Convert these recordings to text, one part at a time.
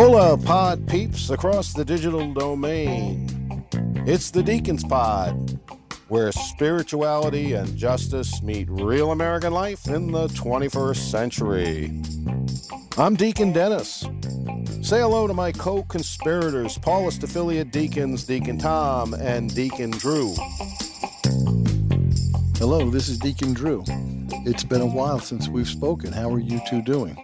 Hola, pod peeps across the digital domain. It's the Deacons Pod, where spirituality and justice meet real American life in the 21st century. I'm Deacon Dennis. Say hello to my co conspirators, Paulist affiliate deacons, Deacon Tom and Deacon Drew. Hello, this is Deacon Drew. It's been a while since we've spoken. How are you two doing?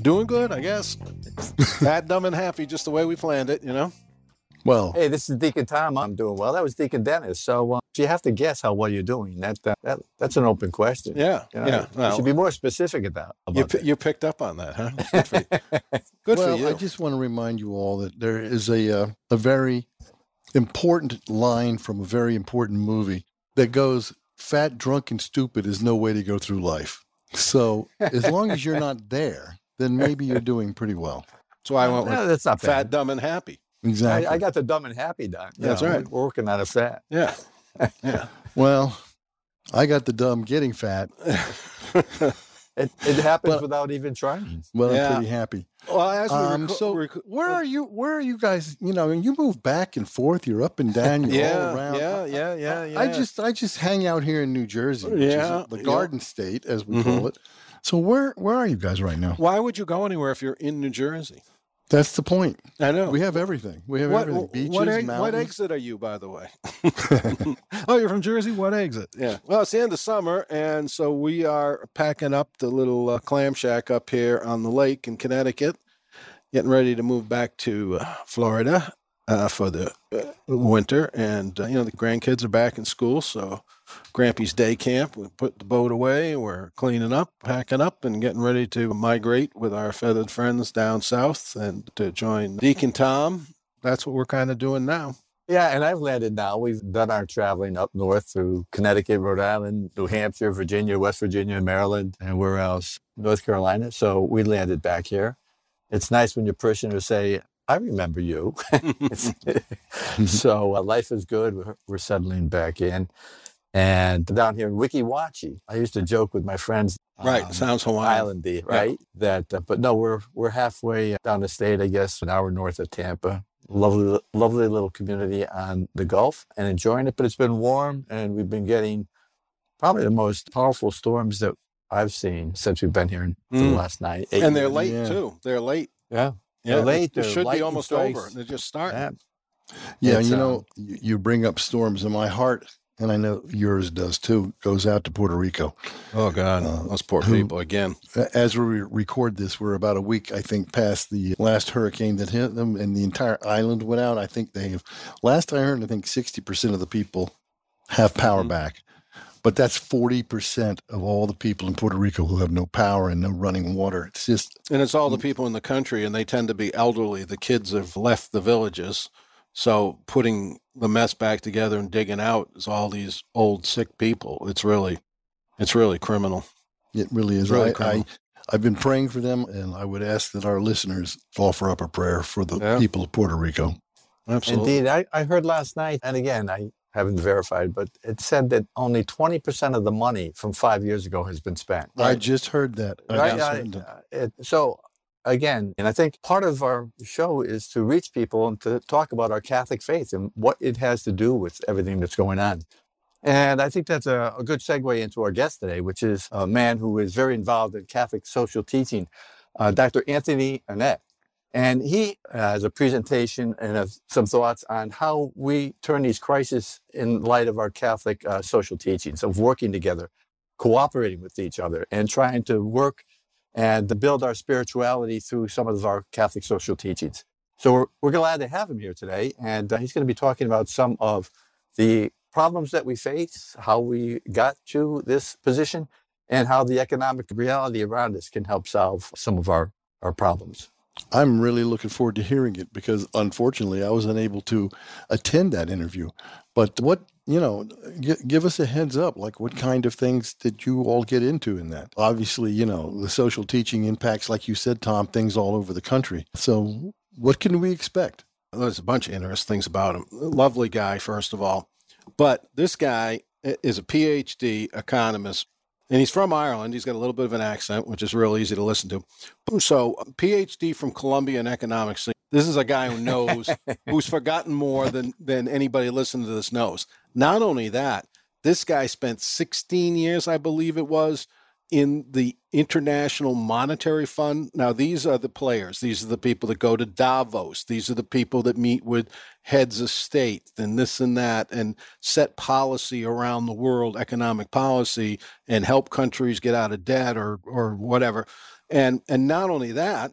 Doing good, I guess. Fat, dumb, and happy, just the way we planned it, you know? Well, Hey, this is Deacon Tom. I'm doing well. That was Deacon Dennis. So uh, you have to guess how well you're doing. That, that, that that's an open question. Yeah, You know, yeah. You Well, should be more specific about, you, about pi- you picked up on that, huh? Good for you. Good well, for you. I just want to remind you all that there is a uh, a very important line from a very important movie that goes, "Fat, drunk, and stupid is no way to go through life." So, as long as you're not there, then maybe you're doing pretty well. So I went No, with that's not fat, bad. dumb, and happy. Exactly. I, I got the dumb and happy done. That's know, right. We're working on a fat. Yeah. Yeah. well, I got the dumb getting fat. It, it happens But- without even trying. Well, Yeah. I'm pretty happy. well, as we Um, reco- so reco- where are you? Where are you guys? You know, you move back and forth. You're up and down. You're yeah, all around. yeah, yeah, yeah, yeah. I just I just hang out here in New Jersey, which Yeah, is the yeah. Garden State, as we Mhm. call it. So where where are you guys right now? Why would you go anywhere if you're in New Jersey? That's the point. I know. We have everything. We have what, everything. Beaches, what, egg- what exit are you, by the way? oh, you're from Jersey? What exit? Yeah. Well, it's the end of summer, and so we are packing up the little uh, clam shack up here on the lake in Connecticut, getting ready to move back to uh, Florida uh, for the uh, winter. And, uh, you know, the grandkids are back in school, so Grampy's day camp. We put the boat away. We're cleaning up, packing up, and getting ready to migrate with our feathered friends down south and to join Deacon Tom. That's what we're kind of doing now. Yeah, and I've landed now. We've done our traveling up north through Connecticut, Rhode Island, New Hampshire, Virginia, West Virginia, and Maryland, and where else? North Carolina. So we landed back here. It's nice when your parishioners say, I remember you. So uh, life is good. We're, we're settling back in. And down here in Weeki Wachee, I used to joke with my friends. right. um, Sounds Hawaiian. islandy, right? That, uh, but no, we're we're halfway down the state, I guess, an hour north of Tampa. Lovely, lovely little community on the Gulf, and enjoying it. But it's been warm, and we've been getting probably the most powerful storms that I've seen since we've been here for the Mm. last night. eight And they're late Yeah. too. They're late. Yeah, Yeah, They're late, they're should be almost strikes. over. They're just starting. yeah. Yeah, you um, know, you you bring up storms, and my heart, and I know yours does too, goes out to Puerto Rico. Oh God, Uh, those poor who- people again. As we record this, we're about a week, I think, past the last hurricane that hit them, and the entire island went out. I think they have. Last I heard, I think sixty percent of the people have power Mhm. back, but that's forty percent of all the people in Puerto Rico who have no power and no running water. It's just And it's all the people in the country, and they tend to be elderly. The kids have left the villages, so putting the mess back together and digging out is all these old sick people. It's really, it's really criminal. It really is. Really I, I, criminal. I've been praying for them, and I would ask that our listeners offer up a prayer for the Yeah. people of Puerto Rico. Absolutely. Indeed, I, I heard last night, and again, I haven't verified, but it said that only twenty percent of the money from five years ago has been spent. I just heard that. I Right, just I- heard that. uh, it, so again, and I think part of our show is to reach people and to talk about our Catholic faith and what it has to do with everything that's going on. And I think that's a, a good segue into our guest today, which is a man who is very involved in Catholic social teaching, uh, Dr. Anthony Annett. And he has a presentation and has some thoughts on how we turn these crises in light of our Catholic uh, social teachings of working together, cooperating with each other, and trying to work and to build our spirituality through some of our Catholic social teachings. So we're, we're glad to have him here today, and uh, he's going to be talking about some of the problems that we face, how we got to this position, and how the economic reality around us can help solve some of our, our problems. I'm really looking forward to hearing it because unfortunately I was unable to attend that interview. But what, you know, g- give us a heads up. Like, what kind of things did you all get into in that? Obviously, you know, the social teaching impacts, like you said, Tom, things all over the country. So, what can we expect? There's a bunch of interesting things about him. Lovely guy, first of all. But this guy is a PhD economist and he's from Ireland. He's got a little bit of an accent, which is real easy to listen to. So, PhD from Columbia in economics. This is a guy who knows, who's forgotten more than than anybody listening to this knows. Not only that, this guy spent 16 years, I believe it was, in the International Monetary Fund. Now, these are the players. These are the people that go to Davos. These are the people that meet with heads of state and this and that and set policy around the world, economic policy, and help countries get out of debt or or whatever. And and not only that,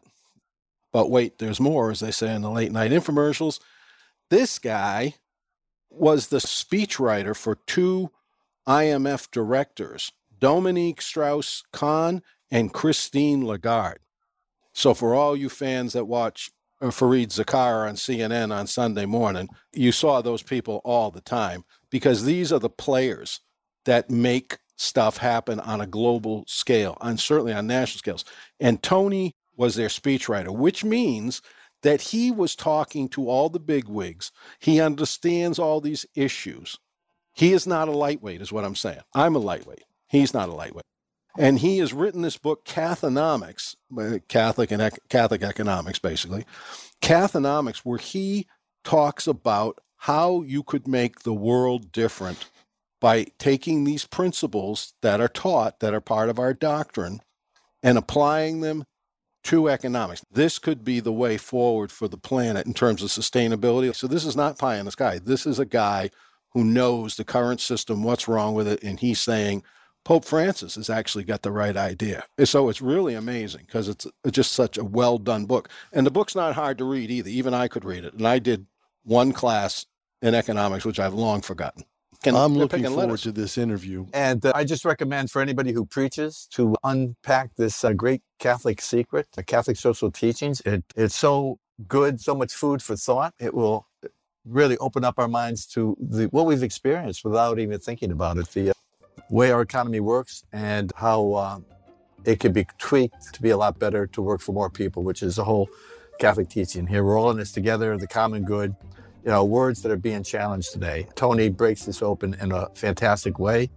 but wait, there's more, as they say in the late night infomercials. This guy was the speechwriter for two IMF directors Dominique Strauss Kahn and Christine Lagarde. So, for all you fans that watch uh, Fareed Zakaria on CNN on Sunday morning, you saw those people all the time because these are the players that make stuff happen on a global scale, and certainly on national scales. And Tony was their speechwriter, which means that he was talking to all the bigwigs. He understands all these issues. He is not a lightweight, is what I'm saying. I'm a lightweight. He's not a lightweight. And he has written this book, Cathonomics, uh, Catholic and Catholic economics, basically, Cathonomics, where he talks about how you could make the world different by taking these principles that are taught, that are part of our doctrine, and applying them to economics. This could be the way forward for the planet in terms of sustainability. So, this is not pie in the sky. This is a guy who knows the current system, what's wrong with it, and he's saying, Pope Francis has actually got the right idea. So it's really amazing because it's just such a well done book. And the book's not hard to read either. Even I could read it. And I did one class in economics, which I've long forgotten. Can, I'm looking forward letters. to this interview. And uh, I just recommend for anybody who preaches to unpack this uh, great Catholic secret, the Catholic social teachings. It, it's so good, so much food for thought. It will really open up our minds to the, what we've experienced without even thinking about it. The uh, way our economy works and how uh, it can be tweaked to be a lot better to work for more people, which is the whole Catholic teaching. Here, we're all in this together, the common good. You know, words that are being challenged today. Tony breaks this open in a fantastic way,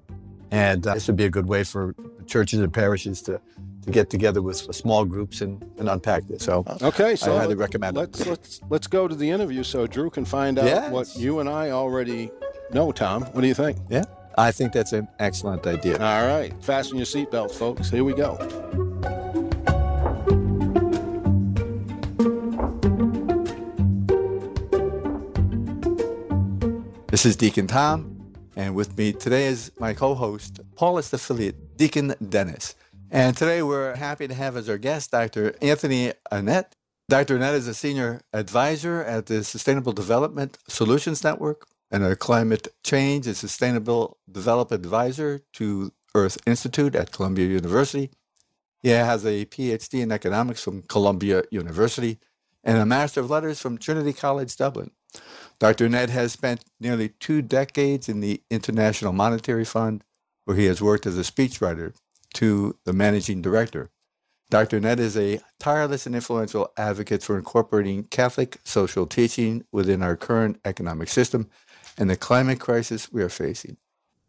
and uh, this would be a good way for churches and parishes to to get together with small groups and, and unpack this. So okay, so I highly recommend let's, it. Let's let's go to the interview so Drew can find out yes. what you and I already know. Tom, what do you think? Yeah. I think that's an excellent idea. All right. Fasten your seatbelt, folks. Here we go. This is Deacon Tom, and with me today is my co host, Paulist affiliate, Deacon Dennis. And today we're happy to have as our guest Dr. Anthony Annett. Dr. Annett is a senior advisor at the Sustainable Development Solutions Network and a climate change and sustainable development advisor to Earth Institute at Columbia University. He has a PhD in economics from Columbia University and a Master of Letters from Trinity College Dublin. Dr. Annett has spent nearly two decades in the International Monetary Fund, where he has worked as a speechwriter to the managing director. Dr. Annett is a tireless and influential advocate for incorporating Catholic social teaching within our current economic system and the climate crisis we are facing.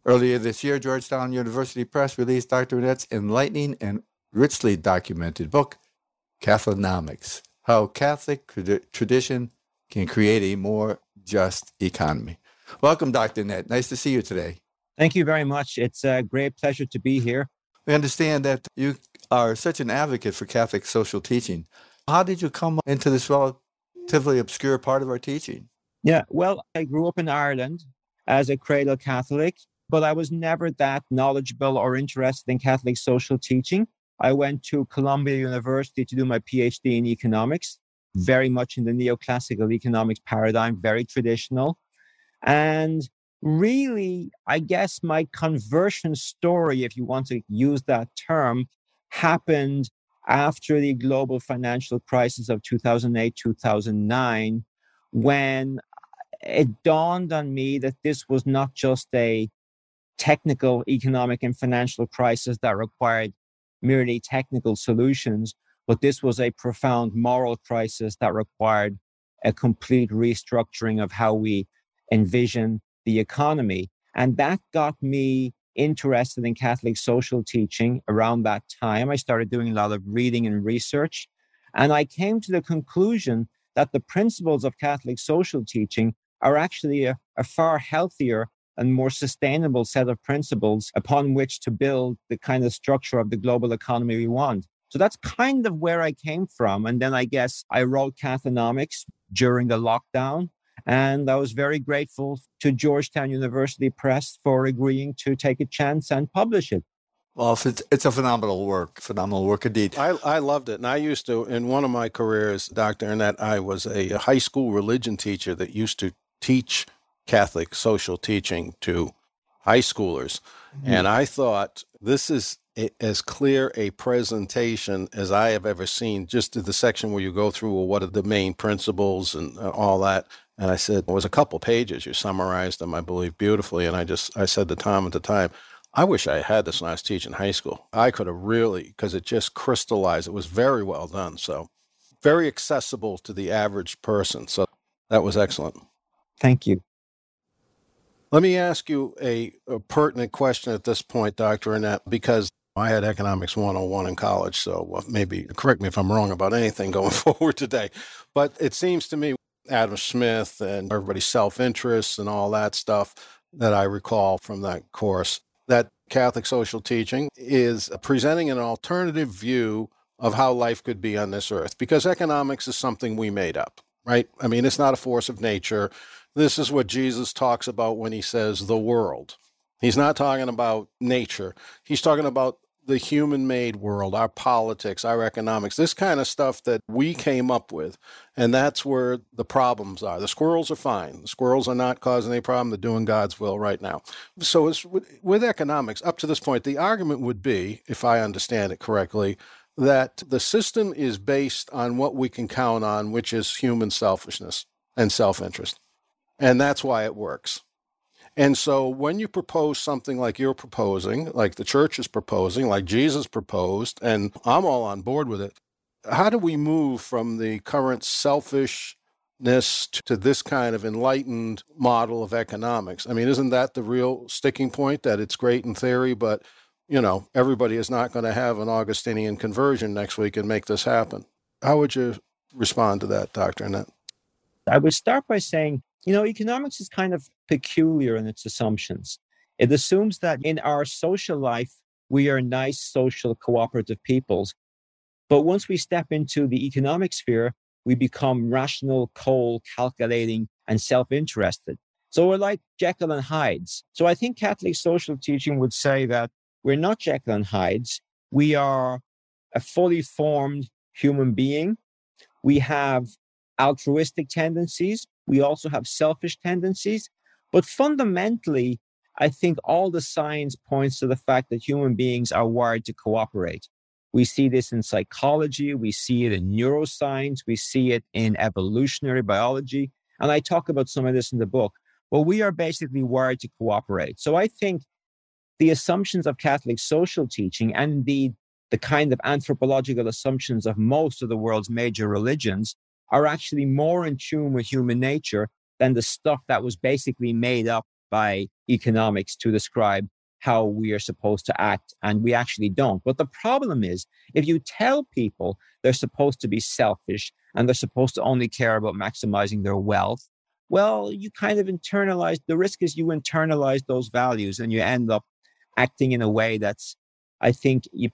Earlier this year, Georgetown University Press released Dr. Annett's enlightening and richly documented book, Cathonomics How Catholic Tradition Can Create a More Just Economy. Welcome, Dr. Annett. Nice to see you today. Thank you very much. It's a great pleasure to be here. We understand that you are such an advocate for Catholic social teaching. How did you come into this relatively obscure part of our teaching? Yeah, well, I grew up in Ireland as a cradle Catholic, but I was never that knowledgeable or interested in Catholic social teaching. I went to Columbia University to do my PhD in economics, very much in the neoclassical economics paradigm, very traditional. And really, I guess my conversion story, if you want to use that term, happened after the global financial crisis of 2008, 2009, when it dawned on me that this was not just a technical economic and financial crisis that required merely technical solutions, but this was a profound moral crisis that required a complete restructuring of how we envision the economy. And that got me interested in Catholic social teaching around that time. I started doing a lot of reading and research. And I came to the conclusion that the principles of Catholic social teaching are actually a, a far healthier and more sustainable set of principles upon which to build the kind of structure of the global economy we want. So that's kind of where I came from. And then I guess I wrote Cathonomics during the lockdown. And I was very grateful to Georgetown University Press for agreeing to take a chance and publish it. Well, it's, it's a phenomenal work, phenomenal work indeed. I, I loved it. And I used to, in one of my careers, Dr. Annett, I was a high school religion teacher that used to teach Catholic social teaching to high schoolers. Mm-hmm. And I thought this is as clear a presentation as I have ever seen, just to the section where you go through well, what are the main principles and uh, all that. And I said, it was a couple pages. You summarized them, I believe, beautifully. And I just, I said to Tom at the time, I wish I had this when I was teaching high school. I could have really, because it just crystallized. It was very well done. So, very accessible to the average person. So, that was excellent. Thank you. Let me ask you a, a pertinent question at this point, Dr. Annett, because I had economics 101 in college. So, maybe correct me if I'm wrong about anything going forward today. But it seems to me Adam Smith and everybody's self interest and all that stuff that I recall from that course that Catholic social teaching is presenting an alternative view of how life could be on this earth because economics is something we made up, right? I mean, it's not a force of nature. This is what Jesus talks about when he says the world. He's not talking about nature. He's talking about the human made world, our politics, our economics, this kind of stuff that we came up with. And that's where the problems are. The squirrels are fine. The squirrels are not causing any problem. They're doing God's will right now. So it's with, economics, up to this point, the argument would be, if I understand it correctly, that the system is based on what we can count on, which is human selfishness and self interest. And that's why it works. And so when you propose something like you're proposing, like the church is proposing, like Jesus proposed, and I'm all on board with it, how do we move from the current selfishness to this kind of enlightened model of economics? I mean, isn't that the real sticking point that it's great in theory, but you know, everybody is not going to have an Augustinian conversion next week and make this happen. How would you respond to that, Dr. Annett? I would start by saying you know, economics is kind of peculiar in its assumptions. It assumes that in our social life, we are nice, social, cooperative peoples. But once we step into the economic sphere, we become rational, cold, calculating, and self interested. So we're like Jekyll and Hydes. So I think Catholic social teaching would say that we're not Jekyll and Hydes. We are a fully formed human being. We have altruistic tendencies, we also have selfish tendencies. But fundamentally, I think all the science points to the fact that human beings are wired to cooperate. We see this in psychology, we see it in neuroscience, we see it in evolutionary biology. And I talk about some of this in the book. But we are basically wired to cooperate. So I think the assumptions of Catholic social teaching and indeed the kind of anthropological assumptions of most of the world's major religions are actually more in tune with human nature than the stuff that was basically made up by economics to describe how we are supposed to act. And we actually don't. But the problem is, if you tell people they're supposed to be selfish and they're supposed to only care about maximizing their wealth, well, you kind of internalize the risk is you internalize those values and you end up acting in a way that's, I think, you,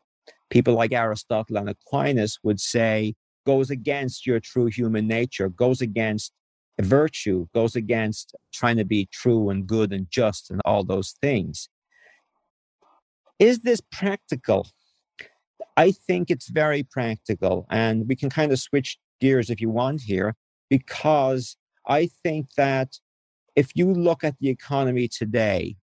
people like Aristotle and Aquinas would say goes against your true human nature, goes against virtue, goes against trying to be true and good and just and all those things. Is this practical? I think it's very practical. And we can kind of switch gears if you want here, because I think that if you look at the economy today,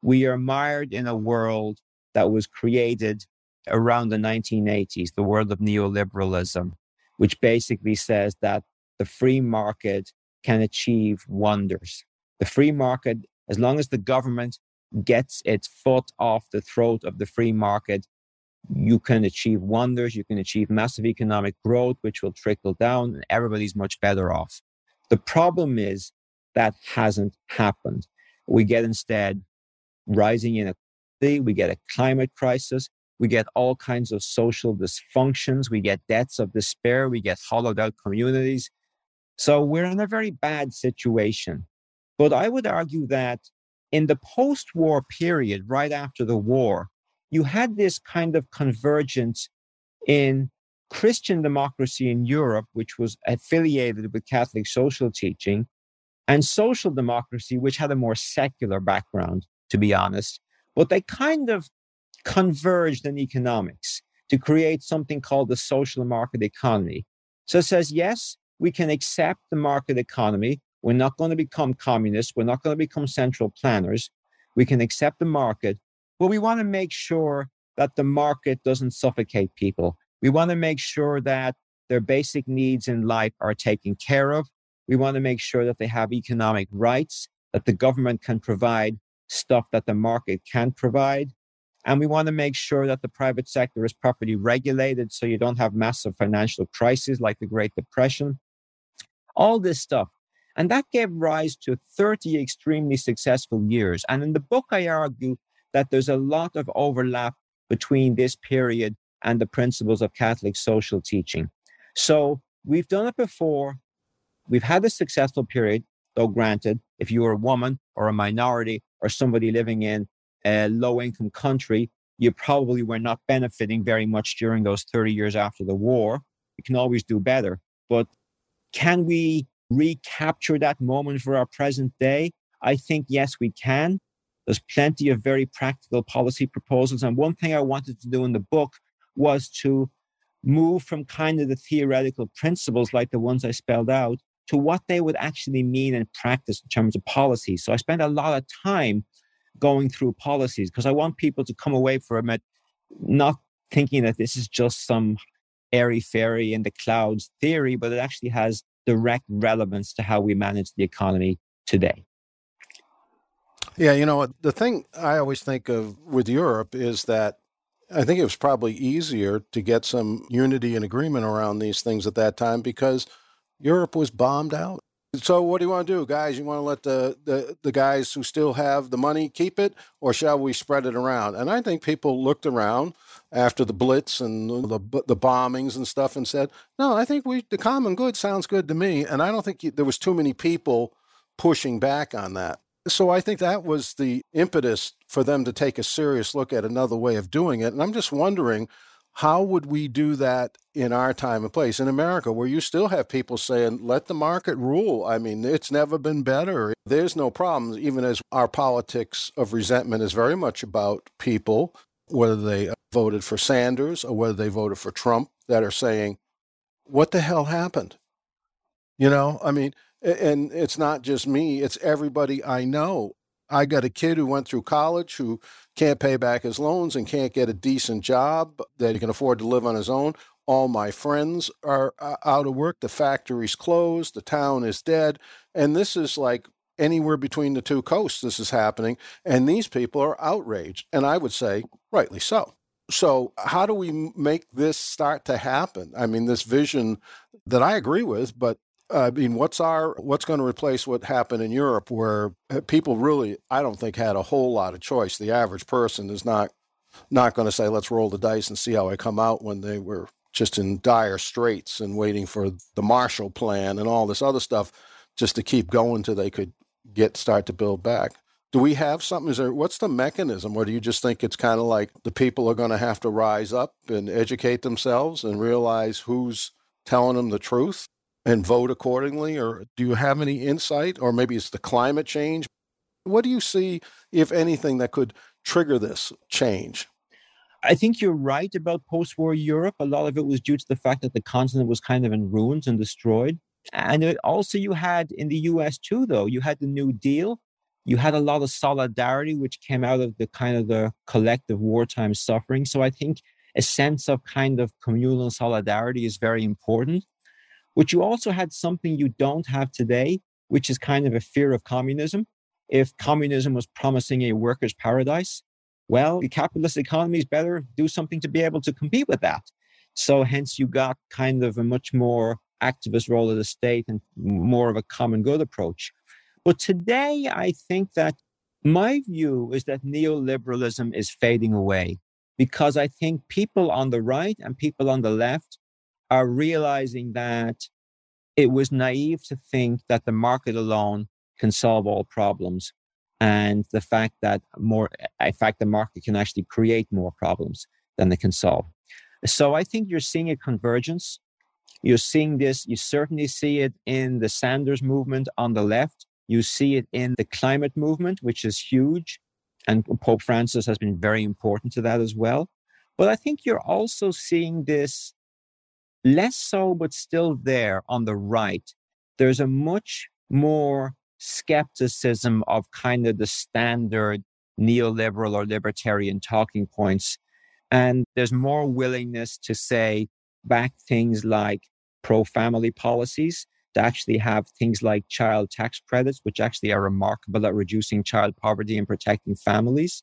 we are mired in a world that was created around the 1980s, the world of neoliberalism which basically says that the free market can achieve wonders. The free market, as long as the government gets its foot off the throat of the free market, you can achieve wonders. You can achieve massive economic growth, which will trickle down, and everybody's much better off. The problem is that hasn't happened. We get instead rising inequality, we get a climate crisis, we get all kinds of social dysfunctions, we get deaths of despair, we get hollowed out communities. So we're in a very bad situation. But I would argue that in the post war period, right after the war, you had this kind of convergence in Christian democracy in Europe, which was affiliated with Catholic social teaching, and social democracy, which had a more secular background, to be honest. But they kind of converged in economics to create something called the social market economy. So it says, yes, we can accept the market economy. We're not going to become communists. We're not going to become central planners. We can accept the market, but we want to make sure that the market doesn't suffocate people. We want to make sure that their basic needs in life are taken care of. We want to make sure that they have economic rights, that the government can provide stuff that the market can't provide. And we want to make sure that the private sector is properly regulated so you don't have massive financial crises like the Great Depression. All this stuff. And that gave rise to 30 extremely successful years. And in the book, I argue that there's a lot of overlap between this period and the principles of Catholic social teaching. So we've done it before. We've had a successful period, though granted, if you were a woman or a minority or somebody living in a low income country, you probably were not benefiting very much during those 30 years after the war. We can always do better. But can we recapture that moment for our present day? I think, yes, we can. There's plenty of very practical policy proposals. And one thing I wanted to do in the book was to move from kind of the theoretical principles like the ones I spelled out to what they would actually mean in practice in terms of policy. So I spent a lot of time going through policies because I want people to come away from it not thinking that this is just some airy fairy in the clouds theory, but it actually has direct relevance to how we manage the economy today. Yeah, you know, the thing I always think of with Europe is that I think it was probably easier to get some unity and agreement around these things at that time because Europe was bombed out. So what do you want to do, guys? You want to let the, the, the guys who still have the money keep it, or shall we spread it around? And I think people looked around after the Blitz and the the bombings and stuff and said, no, I think we the common good sounds good to me. And I don't think there was too many people pushing back on that. So I think that was the impetus for them to take a serious look at another way of doing it. And I'm just wondering, how would we do that in our time and place in America, where you still have people saying, let the market rule? I mean, it's never been better. There's no problems, even as our politics of resentment is very much about people, whether they uh, voted for Sanders or whether they voted for Trump, that are saying, what the hell happened? You know, I mean, and it's not just me, it's everybody I know. I got a kid who went through college who can't pay back his loans and can't get a decent job that he can afford to live on his own. All my friends are uh, out of work. The factory's closed. The town is dead. And this is like anywhere between the two coasts, this is happening. And these people are outraged. And I would say, rightly so. So, how do we make this start to happen? I mean, this vision that I agree with, but I mean, what's our what's going to replace what happened in Europe, where uh, people really, I don't think, had a whole lot of choice. The average person is not not going to say, "Let's roll the dice and see how I come out," when they were just in dire straits and waiting for the Marshall Plan and all this other stuff just to keep going till they could get start to build back. Do we have something? Is there what's the mechanism, or do you just think it's kind of like the people are going to have to rise up and educate themselves and realize who's telling them the truth? And vote accordingly? Or do you have any insight? Or maybe it's the climate change. What do you see, if anything, that could trigger this change? I think you're right about post war Europe. A lot of it was due to the fact that the continent was kind of in ruins and destroyed. And it also, you had in the US too, though, you had the New Deal. You had a lot of solidarity, which came out of the kind of the collective wartime suffering. So I think a sense of kind of communal solidarity is very important. But you also had something you don't have today, which is kind of a fear of communism. If communism was promising a workers' paradise, well, the capitalist economies better do something to be able to compete with that. So hence you got kind of a much more activist role of the state and more of a common good approach. But today, I think that My view is that neoliberalism is fading away because I think people on the right and people on the left are realizing that it was naive to think that the market alone can solve all problems and the fact that more in fact the market can actually create more problems than they can solve. So i think you're seeing a convergence. You're seeing this you certainly see it in the sanders movement on the left. You see it in the climate movement which is huge and pope francis has been very important to that as well. But i think you're also seeing this less so but still there on the right there's a much more skepticism of kind of the standard neoliberal or libertarian talking points. And there's more willingness to say back things like pro family policies, to actually have things like child tax credits, which actually are remarkable at reducing child poverty and protecting families.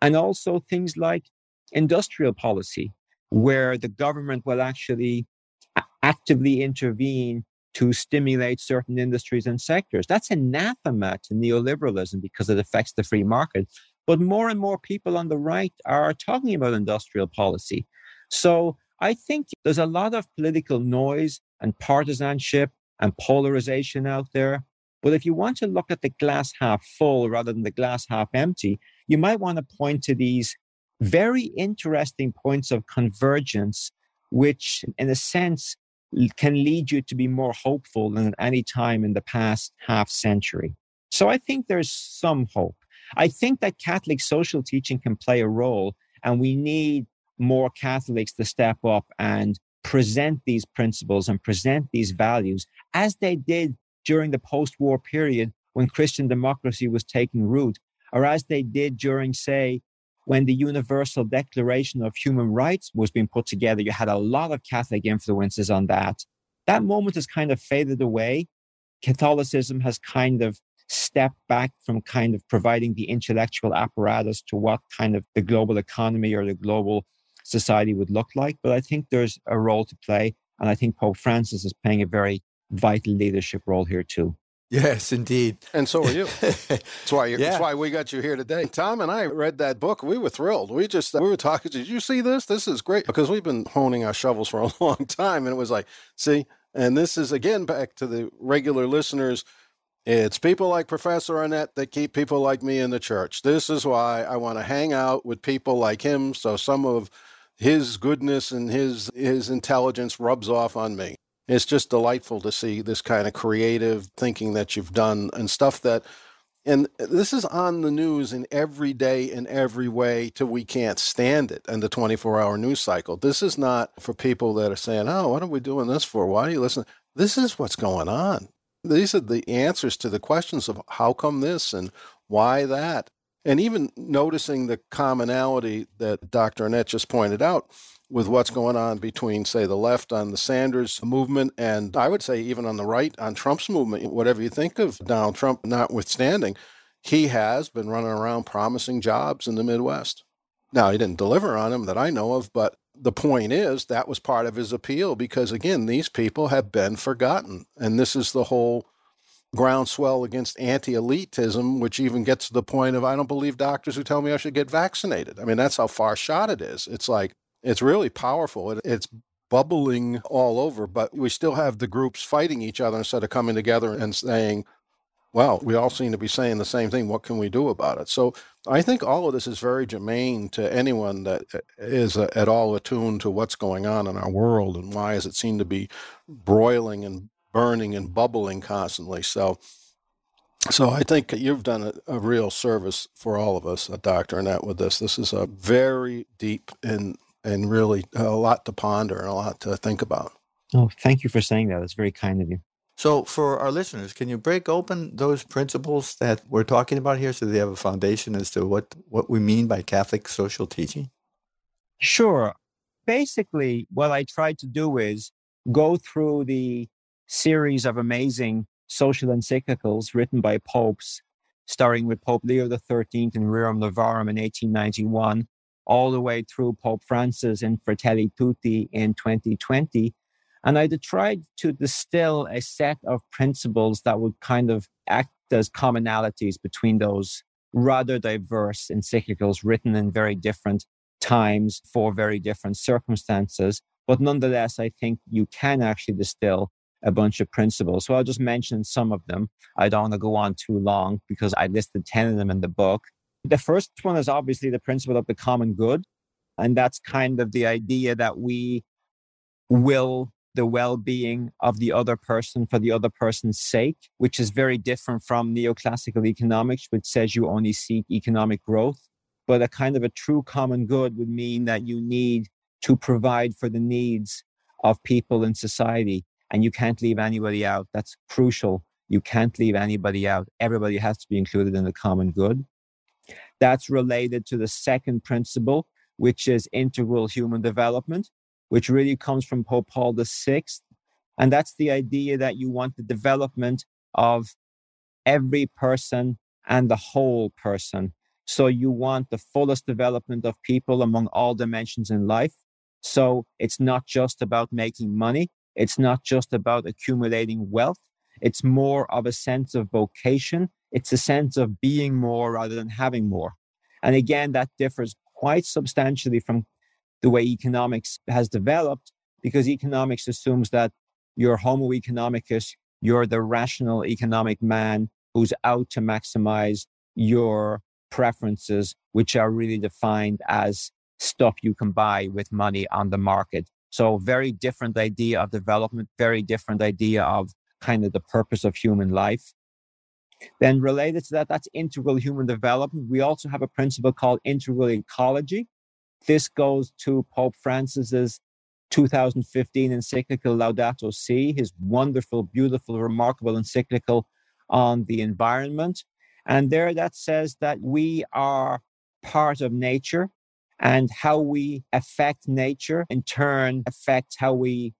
And also things like industrial policy, where the government will actually uh, actively intervene to stimulate certain industries and sectors. That's anathema to neoliberalism because it affects the free market. But more and more people on the right are talking about industrial policy. So I think there's a lot of political noise and partisanship and polarization out there. But if you want to look at the glass half full rather than the glass half empty, you might want to point to these very interesting points of convergence, which, in a sense, can lead you to be more hopeful than at any time in the past half century. So I think there's some hope. I think that Catholic social teaching can play a role, and we need more Catholics to step up and present these principles and present these values as they did during the post war period when Christian democracy was taking root, or as they did during, say, when the Universal Declaration of Human Rights was being put together, you had a lot of Catholic influences on that. That moment has kind of faded away. Catholicism has kind of stepped back from kind of providing the intellectual apparatus to what kind of the global economy or the global society would look like. But I think there's a role to play. And I think Pope Francis is playing a very vital leadership role here too. Yes, indeed. And so are you. that's why yeah. that's why we got you here today. Tom and I read that book. We were thrilled. We just we were talking. Did you see this? This is great because we've been honing our shovels for a long time, and it was like, see, and this is again back to the regular listeners. It's people like Professor Arnett that keep people like me in the church. This is why I want to hang out with people like him, so some of his goodness and his his intelligence rubs off on me it's just delightful to see this kind of creative thinking that you've done and stuff that and this is on the news in every day in every way till we can't stand it and the 24 hour news cycle. This is not for people that are saying oh what are we doing this for? Why are you listening this is what's going on. These are the answers to the questions of how come this and why that. And even noticing the commonality that dr arnett just pointed out with what's going on between, say, the left on the Sanders movement and I would say even on the right on Trump's movement, whatever you think of Donald Trump notwithstanding, he has been running around promising jobs in the Midwest. Now, he didn't deliver on them that I know of, but the point is that was part of his appeal because, again, these people have been forgotten. And this is the whole groundswell against anti elitism, which even gets to the point of I don't believe doctors who tell me I should get vaccinated. I mean, that's how far shot it is. It's like, it's really powerful. It, it's bubbling all over, but we still have the groups fighting each other instead of coming together and saying, well, we all seem to be saying the same thing. What can we do about it? So I think all of this is very germane to anyone that is uh, uh, at all attuned to what's going on in our world and why does it seem to be broiling and burning and bubbling constantly. So, so I think you've done a, a real service for all of us, uh, Dr. Arnett, with this. This is a very deep and and really uh, a lot to ponder and a lot to think about. Oh, thank you for saying that. That's very kind of you. So, for our listeners, can you break open those principles that we're talking about here so they have a foundation as to what, what we mean by Catholic social teaching? Sure. Basically, what I tried to do is go through the series of amazing social encyclicals written by popes, starting with Pope Leo XIII in Rerum Novarum in 1891, all the way through Pope Francis in Fratelli Tutti in 2020. And I tried to distill a set of principles that would kind of act as commonalities between those rather diverse encyclicals written in very different times for very different circumstances. But nonetheless, I think you can actually distill a bunch of principles. So I'll just mention some of them. I don't want to go on too long because I listed 10 of them in the book. The first one is obviously the principle of the common good. And that's kind of the idea that we will the well being of the other person for the other person's sake, which is very different from neoclassical economics, which says you only seek economic growth. But a kind of a true common good would mean that you need to provide for the needs of people in society and you can't leave anybody out. That's crucial. You can't leave anybody out. Everybody has to be included in the common good. That's related to the second principle, which is integral human development, which really comes from Pope Paul VI. And that's the idea that you want the development of every person and the whole person. So you want the fullest development of people among all dimensions in life. So it's not just about making money. It's not just about accumulating wealth. It's more of a sense of vocation. It's a sense of being more rather than having more. And again, that differs quite substantially from the way economics has developed because economics assumes that you're homo economicus, you're the rational economic man who's out to maximize your preferences, which are really defined as stuff you can buy with money on the market. So very different idea of development, very different idea of kind of the purpose of human life. Then related to that, that's integral human development. We also have a principle called integral ecology. This goes to Pope Francis's 2015 encyclical Laudato Si, his wonderful, beautiful, remarkable encyclical on the environment. And there that says that we are part of nature and how we affect nature in turn affects how we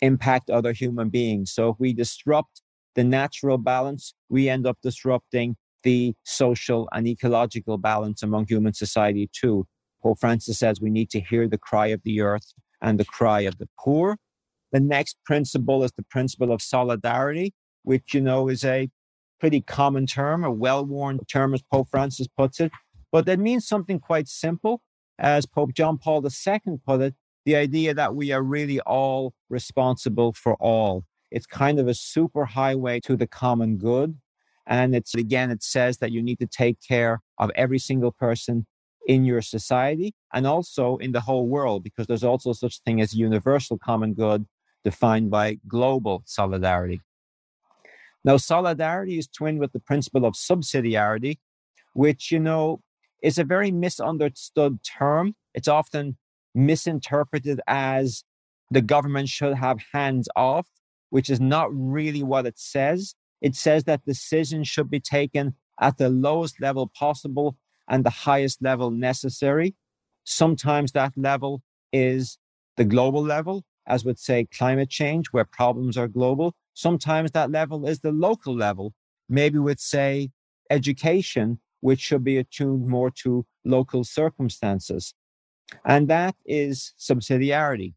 impact other human beings. So if we disrupt the natural balance, we end up disrupting the social and ecological balance among human society too. Pope Francis says we need to hear the cry of the earth and the cry of the poor. The next principle is the principle of solidarity, which, you know, is a pretty common term, a well worn term, as Pope Francis puts it. But that means something quite simple as Pope John Paul II put it, the idea that we are really all responsible for all. It's kind of a super highway to the common good. And it's again, it says that you need to take care of every single person in your society and also in the whole world, because there's also such thing as universal common good defined by global solidarity. Now, solidarity is twinned with the principle of subsidiarity, which, you know, is a very misunderstood term. It's often misinterpreted as the government should have hands off, which is not really what it says. It says that decisions should be taken at the lowest level possible and the highest level necessary. Sometimes that level is the global level, as would say climate change, where problems are global. Sometimes that level is the local level, maybe with, say, education, which should be attuned more to local circumstances. And that is subsidiarity.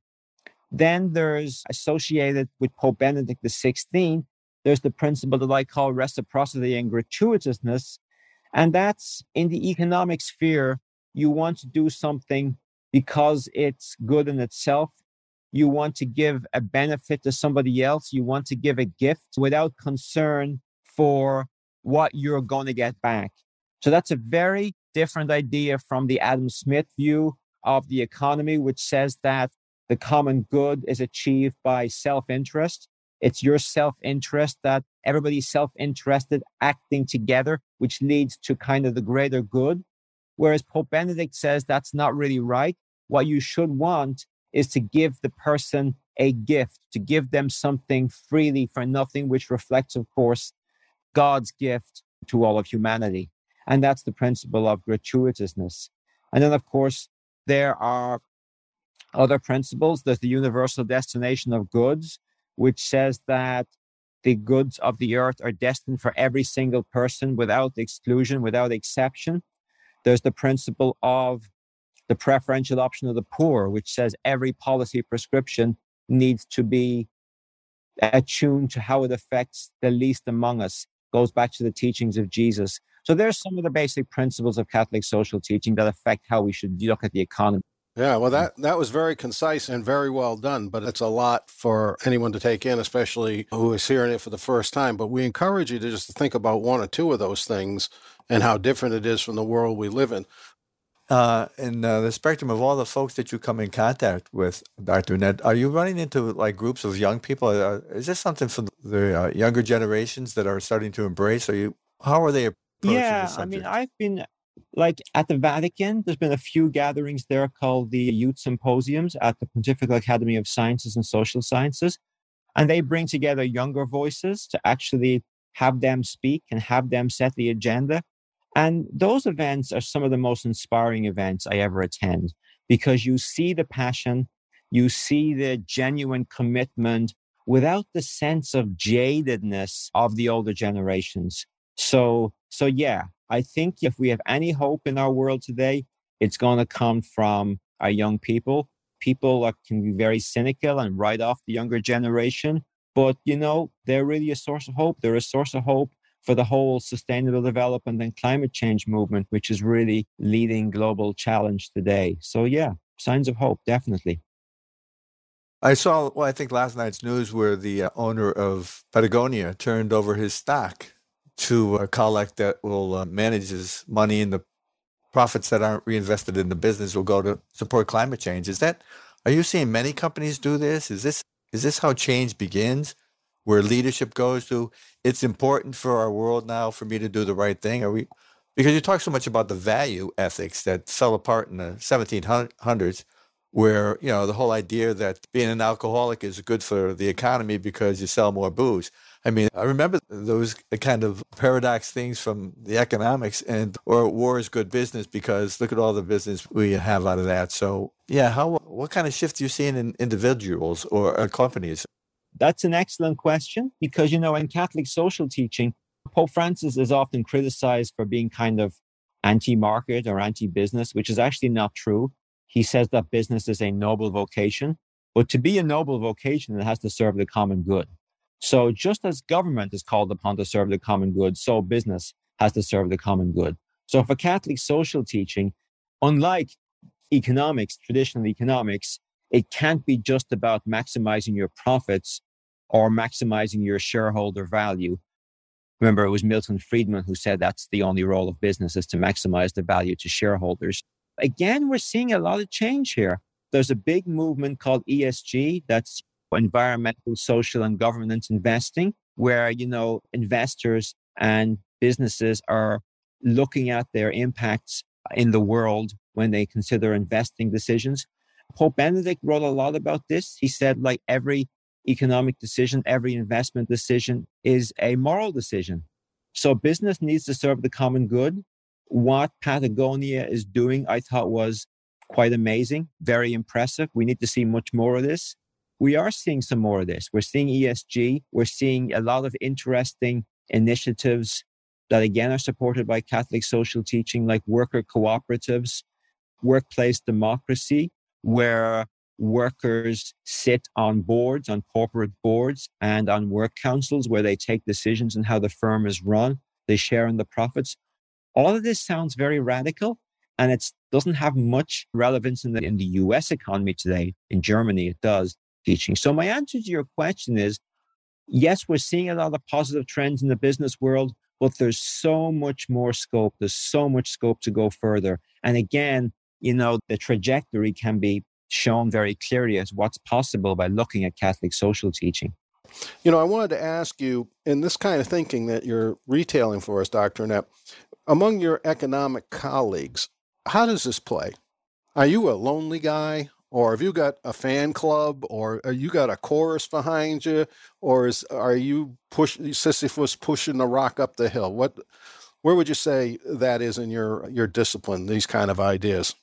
Then there's associated with Pope Benedict XVI, there's the principle that I call reciprocity and gratuitousness. And that's in the economic sphere, you want to do something because it's good in itself. You want to give a benefit to somebody else. You want to give a gift without concern for what you're going to get back. So that's a very different idea from the Adam Smith view of the economy, which says that the common good is achieved by self interest. It's your self interest that everybody's self interested acting together, which leads to kind of the greater good. Whereas Pope Benedict says that's not really right. What you should want is to give the person a gift, to give them something freely for nothing, which reflects, of course, God's gift to all of humanity. And that's the principle of gratuitousness. And then, of course, there are other principles. There's the universal destination of goods, which says that the goods of the earth are destined for every single person without exclusion, without exception. There's the principle of the preferential option of the poor, which says every policy prescription needs to be attuned to how it affects the least among us. Goes back to the teachings of Jesus So there's some of the basic principles of Catholic social teaching that affect how we should look at the economy. Yeah, well, that that was very concise and very well done, but it's a lot for anyone to take in, especially who is hearing it for the first time. But we encourage you to just think about one or two of those things and how different it is from the world we live in. Uh, in uh, the spectrum of all the folks that you come in contact with, Dr. Annett, are you running into like groups of young people? Uh, is this something for the uh, younger generations that are starting to embrace? Are you? How are they approaching Yeah, I mean, I've been like at the Vatican. There's been a few gatherings there called the Youth Symposiums at the Pontifical Academy of Sciences and Social Sciences, and they bring together younger voices to actually have them speak and have them set the agenda and those events are some of the most inspiring events I ever attend because you see the passion, you see the genuine commitment without the sense of jadedness of the older generations. So, so yeah, I think if we have any hope in our world today, it's going to come from our young people. People can be very cynical and write off the younger generation, but you know, they're really a source of hope. They're a source of hope for the whole sustainable development and climate change movement, which is really leading global challenge today. So, yeah, signs of hope, definitely. I saw, well, I think last night's news where the uh, owner of Patagonia turned over his stock to a collect that will uh, manage his money and the profits that aren't reinvested in the business will go to support climate change. Is that, are you seeing many companies do this? Is this, is this how change begins? where leadership goes to. It's important for our world now for me to do the right thing. Are we? Because you talk so much about the value ethics that fell apart in the 1700s, where you know the whole idea that being an alcoholic is good for the economy because you sell more booze. I mean, I remember those kind of paradox things from the economics, and or war is good business because look at all the business we have out of that. So, yeah, how what kind of shift are you seeing in individuals or uh, companies? That's an excellent question because, you know, in Catholic social teaching, Pope Francis is often criticized for being kind of anti market or anti business, which is actually not true. He says that business is a noble vocation, but to be a noble vocation, it has to serve the common good. So just as government is called upon to serve the common good, so business has to serve the common good. So for Catholic social teaching, unlike economics, traditional economics, it can't be just about maximizing your profits or maximizing your shareholder value. Remember, it was Milton Friedman who said that's the only role of business is to maximize the value to shareholders. Again, we're seeing a lot of change here. There's a big movement called ESG, that's environmental, social, and governance investing, where, you know, investors and businesses are looking at their impacts in the world when they consider investing decisions. Pope Benedict wrote a lot about this. He said, like every economic decision, every investment decision is a moral decision. So business needs to serve the common good. What Patagonia is doing, I thought was quite amazing, very impressive. We need to see much more of this. We are seeing some more of this. We're seeing ESG. We're seeing a lot of interesting initiatives that again are supported by Catholic social teaching, like worker cooperatives, workplace democracy, where workers sit on boards, on corporate boards, and on work councils where they take decisions on how the firm is run. They share in the profits. All of this sounds very radical, and it doesn't have much relevance in the, in the US economy today. In Germany, it does teaching. So, my answer to your question is yes, we're seeing a lot of positive trends in the business world, but there's so much more scope. There's so much scope to go further. And again, you know, the trajectory can be shown very clearly as what's possible by looking at Catholic social teaching. You know, I wanted to ask you in this kind of thinking that you're retailing for us, Dr. Annett, among your economic colleagues, how does this play? Are you a lonely guy? Or have you got a fan club, or you got a chorus behind you, or is are you push Sisyphus pushing the rock up the hill? What, where would you say that is in your your discipline? These kind of ideas.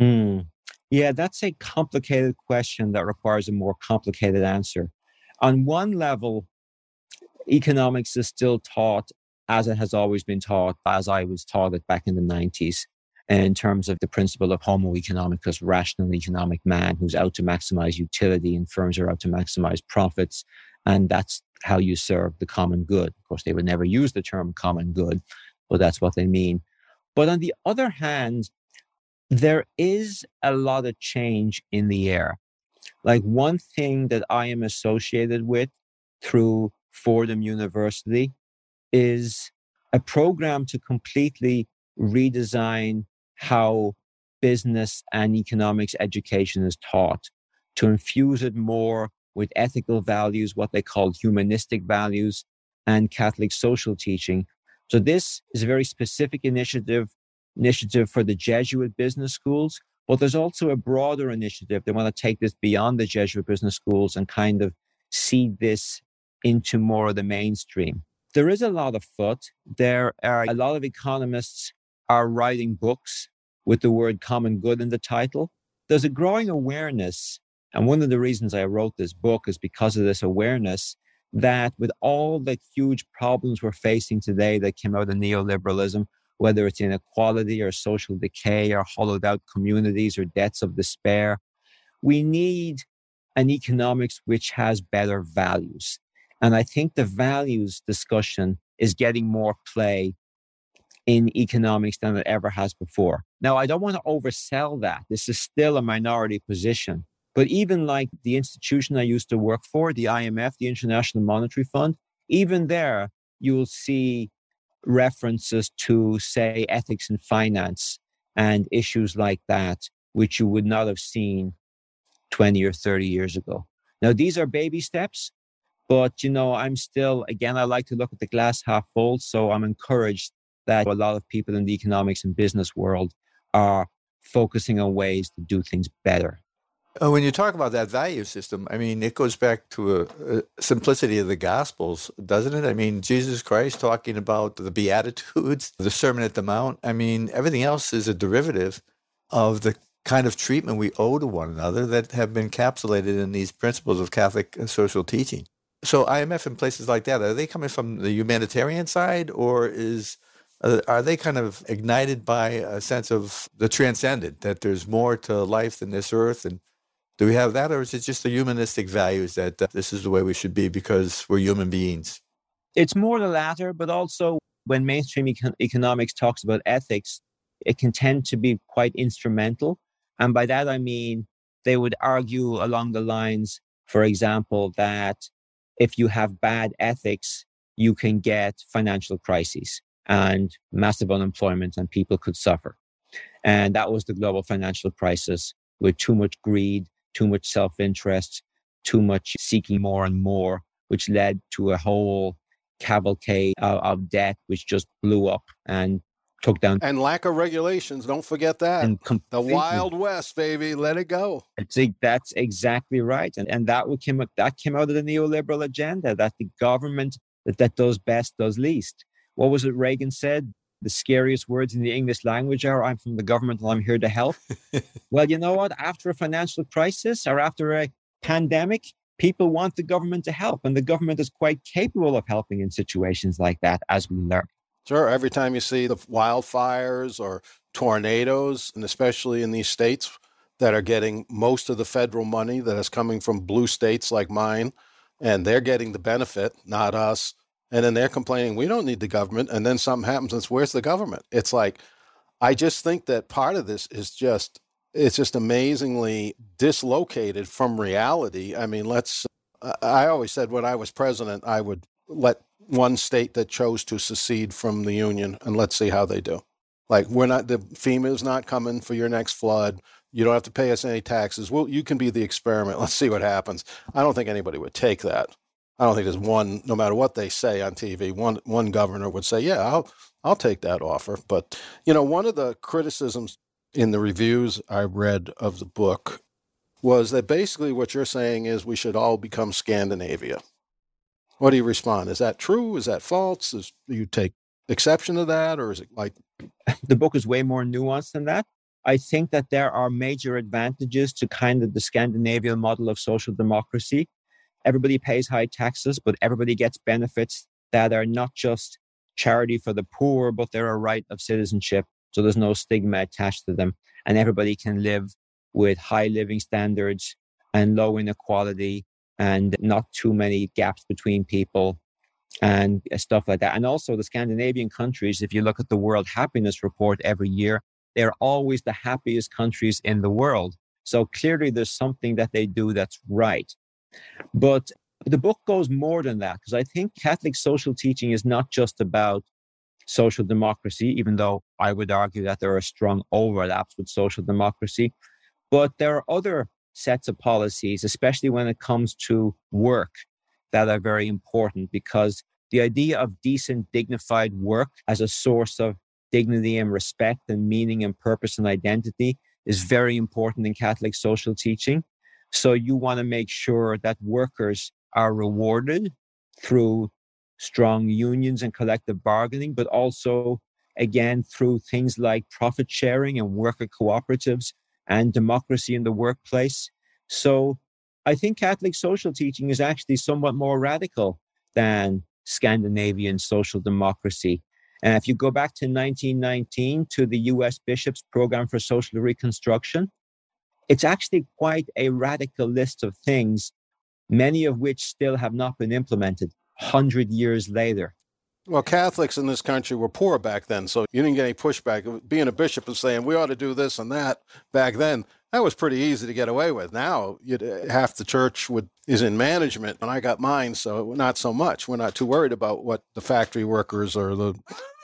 Mm. Yeah, that's a complicated question that requires a more complicated answer. On one level, economics is still taught as it has always been taught, as I was taught it back in the 90s, in terms of the principle of homo economicus, rational economic man who's out to maximize utility and firms are out to maximize profits. And that's how you serve the common good. Of course, they would never use the term common good, but that's what they mean. But on the other hand, there is a lot of change in the air. Like one thing that I am associated with through Fordham University is a program to completely redesign how business and economics education is taught, to infuse it more with ethical values, what they call humanistic values, and Catholic social teaching. So this is a very specific initiative, initiative for the Jesuit business schools, but there's also a broader initiative. They want to take this beyond the Jesuit business schools and kind of seed this into more of the mainstream. There is a lot of foot. There are a lot of economists are writing books with the word common good in the title. There's a growing awareness. And one of the reasons I wrote this book is because of this awareness that with all the huge problems we're facing today that came out of neoliberalism, whether it's inequality or social decay or hollowed out communities or deaths of despair, we need an economics which has better values. And I think the values discussion is getting more play in economics than it ever has before. Now, I don't want to oversell that. This is still a minority position. But even like the institution I used to work for, the IMF, the International Monetary Fund, even there, you will see references to, say, ethics in finance and issues like that, which you would not have seen 20 or 30 years ago. Now, these are baby steps, but you know, I'm still, again, I like to look at the glass half full. So I'm encouraged that a lot of people in the economics and business world are focusing on ways to do things better. Uh, when you talk about that value system, I mean, it goes back to a, a, simplicity of the Gospels, doesn't it? I mean, Jesus Christ talking about the Beatitudes, the Sermon at the Mount. I mean, everything else is a derivative of the kind of treatment we owe to one another that have been encapsulated in these principles of Catholic social teaching. So, IMF and places like that, are they coming from the humanitarian side or is uh, are they kind of ignited by a sense of the transcendent, that there's more to life than this earth? And do we have that, or is it just the humanistic values that uh, this is the way we should be because we're human beings? It's more the latter, but also when mainstream econ- economics talks about ethics, it can tend to be quite instrumental. And by that, I mean they would argue along the lines, for example, that if you have bad ethics, you can get financial crises and massive unemployment and people could suffer. And that was the global financial crisis with too much greed, too much self interest, too much seeking more and more, which led to a whole cavalcade of, of debt, which just blew up and took down and lack of regulations. Don't forget that And the Wild West, baby, let it go. think that's exactly right, and and that came that came out of the neoliberal agenda that the government that, that does best does least what was it Reagan said? The scariest words in the English language are I'm from the government and I'm here to help. well, you know what? After a financial crisis or after a pandemic, people want the government to help, and the government is quite capable of helping in situations like that, as we learn. Sure. Every time you see the wildfires or tornadoes, and especially in these states that are getting most of the federal money that is coming from blue states like mine, and they're getting the benefit, not us and then they're complaining we don't need the government. And then something happens and it's where's the government? It's like i just think that part of this is just it's just amazingly dislocated from reality. I mean let's i always said when i was president i would let one state that chose to secede from the union and let's see how they do. Like we're not the fema is not coming for your next flood. You don't have to pay us any taxes. Well you can be the experiment. Let's see what happens. I don't think anybody would take that I don't think there's one, no matter what they say on TV, one one governor would say, "Yeah, I'll I'll take that offer." But you know, one of the criticisms in the reviews I read of the book was that basically what you're saying is we should all become Scandinavia. What do you respond? Is that true? Is that false? Is do you take exception to that, or is it like the book is way more nuanced than that? I think that there are major advantages to kind of the Scandinavian model of social democracy everybody pays high taxes, but everybody gets benefits that are not just charity for the poor, but they're a right of citizenship. So there's no stigma attached to them. And everybody can live with high living standards and low inequality and not too many gaps between people. and stuff like that. And also the Scandinavian countries, if you look at the World Happiness Report every year, they're always the happiest countries in the world. So clearly there's something that they do that's right. But the book goes more than that because I think Catholic social teaching is not just about social democracy, even though I would argue that there are strong overlaps with social democracy. But there are other sets of policies, especially when it comes to work, that are very important because the idea of decent, dignified work as a source of dignity and respect and meaning and purpose and identity is very important in Catholic social teaching. So you want to make sure that workers are rewarded through strong unions and collective bargaining, but also, again, through things like profit sharing and worker cooperatives and democracy in the workplace. So I think Catholic social teaching is actually somewhat more radical than Scandinavian social democracy. And if you go back to 1919 to the US Bishops Program for Social Reconstruction, it's actually quite a radical list of things, many of which still have not been implemented 100 years later. Well, Catholics in this country were poor back then, so you didn't get any pushback. Being a bishop and saying we ought to do this and that back then, that was pretty easy to get away with. Now, uh, half the church would is in management, and I got mine, so not so much. We're not too worried about what the factory workers or the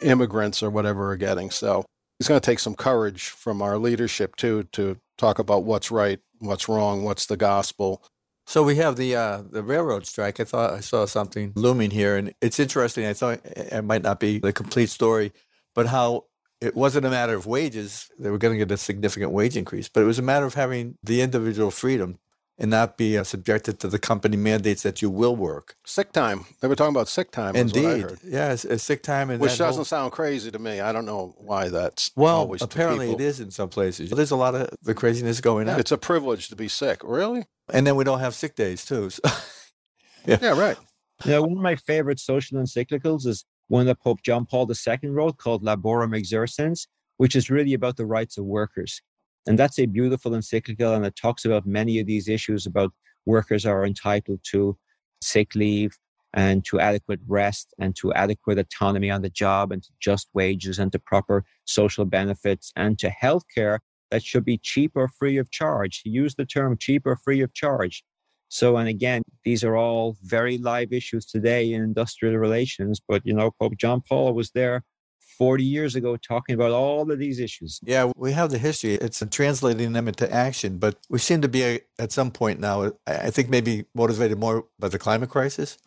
immigrants or whatever are getting. So it's going to take some courage from our leadership too to talk about what's right, what's wrong, what's the gospel, so we have the uh, the railroad strike. I thought I saw something looming here, and it's interesting. I thought it might not be the complete story, but how it wasn't a matter of wages; they were going to get a significant wage increase, but it was a matter of having the individual freedom and not be uh, subjected to the company mandates that you will work. Sick time. They were talking about sick time. Indeed. Yeah, it's, it's sick time. And Which doesn't whole... sound crazy to me. I don't know why that's well, apparently it is in some places. There's a lot of the craziness going on. It's a privilege to be sick. Really? And then we don't have sick days too. So. yeah. yeah, right. Yeah, one of my favorite social encyclicals is one that Pope John Paul II wrote called Laborem Exercens, which is really about the rights of workers. And that's a beautiful encyclical, and it talks about many of these issues about workers are entitled to sick leave and to adequate rest and to adequate autonomy on the job and to just wages and to proper social benefits and to health care that should be cheap or free of charge. He used the term cheap or free of charge. So, and again, these are all very live issues today in industrial relations. But, you know, Pope John Paul was there 40 years ago talking about all of these issues. Yeah, we have the history. It's translating them into action, but we seem to be uh, at some point now, uh, I think maybe motivated more by the climate crisis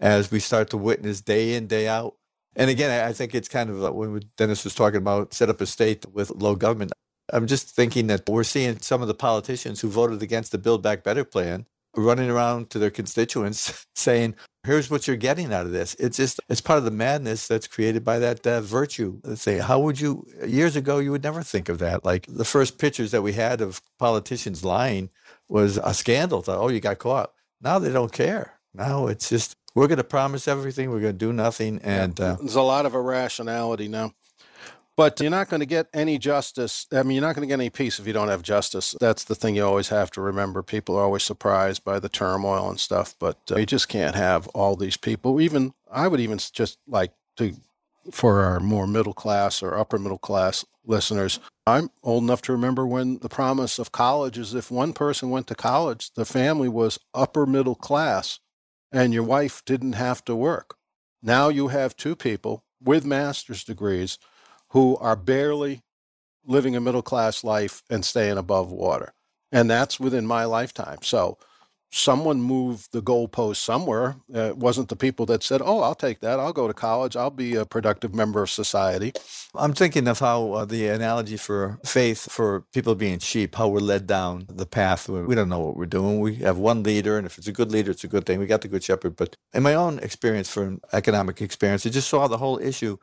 as we start to witness day in, day out. And again, I think it's kind of like when Dennis was talking about set up a state with low government. I'm just thinking that we're seeing some of the politicians who voted against the Build Back Better plan running around to their constituents saying, here's what you're getting out of this. It's just, it's part of the madness that's created by that uh, virtue. Let's say, how would you, years ago, you would never think of that. Like the first pictures that we had of politicians lying was a scandal. Thought, oh, you got caught. Now they don't care. Now it's just, we're going to promise everything, we're going to do nothing. And uh, there's a lot of irrationality now. But you're not going to get any justice. I mean, you're not going to get any peace if you don't have justice. That's the thing you always have to remember. People are always surprised by the turmoil and stuff, but uh, you just can't have all these people. Even I would even just like to, for our more middle class or upper middle class listeners, I'm old enough to remember when the promise of college is if one person went to college, the family was upper middle class and your wife didn't have to work. Now you have two people with master's degrees who are barely living a middle class life and staying above water. And that's within my lifetime. So someone moved the goalpost somewhere. Uh, it wasn't the people that said, "Oh, I'll take that. I'll go to college. I'll be a productive member of society." I'm thinking of how uh, the analogy for faith for people being sheep, how we're led down the path. We don't know what we're doing. We have one leader, and if it's a good leader, it's a good thing. We got the good shepherd. But in my own experience, from economic experience, I just saw the whole issue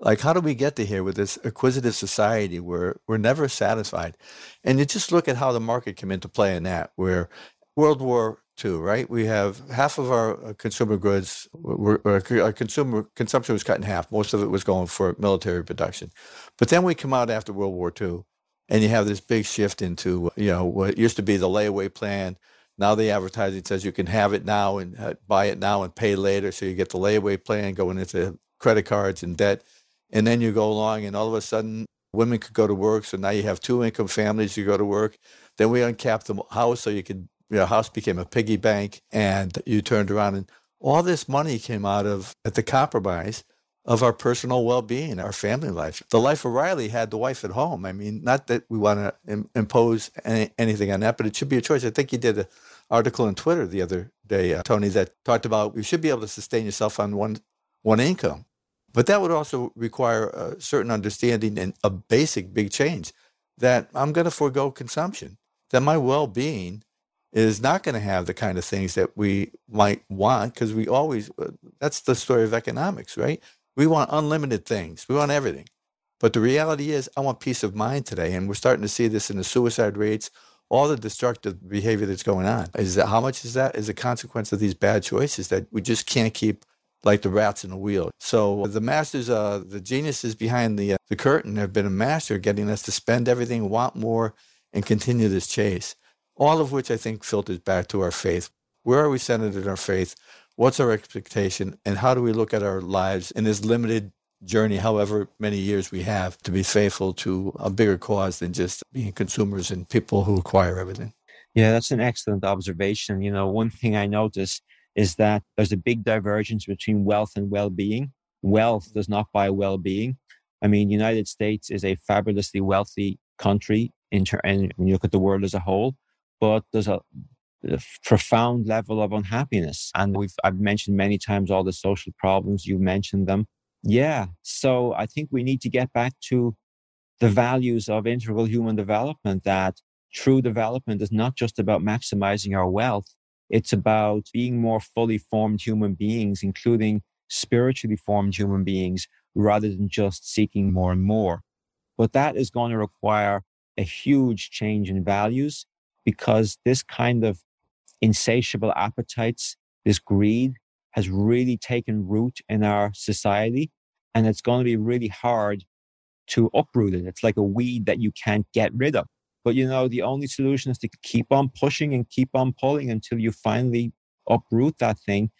like, how do we get to here with this acquisitive society where we're never satisfied? And you just look at how the market came into play in that, where World War II, right? We have half of our uh, consumer goods, were, our consumer consumption was cut in half. Most of it was going for military production. But then we come out after World War II, and you have this big shift into, you know, what used to be the layaway plan Now the advertising says you can have it now and uh, buy it now and pay later. So you get the layaway plan going into credit cards and debt. And then you go along and all of a sudden women could go to work. So now you have two income families, you go to work. Then we uncapped the house so you could, your house became a piggy bank and you turned around and all this money came out of at the compromise of our personal well-being, our family life. The life of Riley had the wife at home. I mean, not that we want to Im- impose any, anything on that, but it should be a choice. I think you did an article on Twitter the other day, uh, Tony, that talked about you should be able to sustain yourself on one one income, but that would also require a certain understanding and a basic big change that I'm going to forego consumption. That my well-being is not going to have the kind of things that we might want because we always uh, that's the story of economics right? We want unlimited things. We want everything. But the reality is i want peace of mind today and we're starting to see this in the suicide rates all the destructive behavior that's going on. Is that how much is that? Is a consequence of these bad choices that we just can't keep like the rats in the wheel. So the masters, uh, the geniuses behind the uh, the curtain, have been a master getting us to spend everything, want more, and continue this chase all of which I think filters back to our faith. Where are we centered in our faith? What's our expectation? And how do we look at our lives in this limited journey, however many years we have, to be faithful to a bigger cause than just being consumers and people who acquire everything? Yeah, that's an excellent observation. You know, one thing I notice is that there's a big divergence between wealth and well-being. Wealth does not buy well-being. I mean, United States is a fabulously wealthy country in ter- and when you look at the world as a whole but there's a, a profound level of unhappiness. And we've, I've mentioned many times all the social problems. You mentioned them. Yeah. So I think we need to get back to the values of integral human development that true development is not just about maximizing our wealth. It's about being more fully formed human beings, including spiritually formed human beings, rather than just seeking more and more. But that is going to require a huge change in values because this kind of insatiable appetites, this greed has really taken root in our society. And it's going to be really hard to uproot it. It's like a weed that you can't get rid of. But you know, the only solution is to keep on pushing and keep on pulling until you finally uproot that thing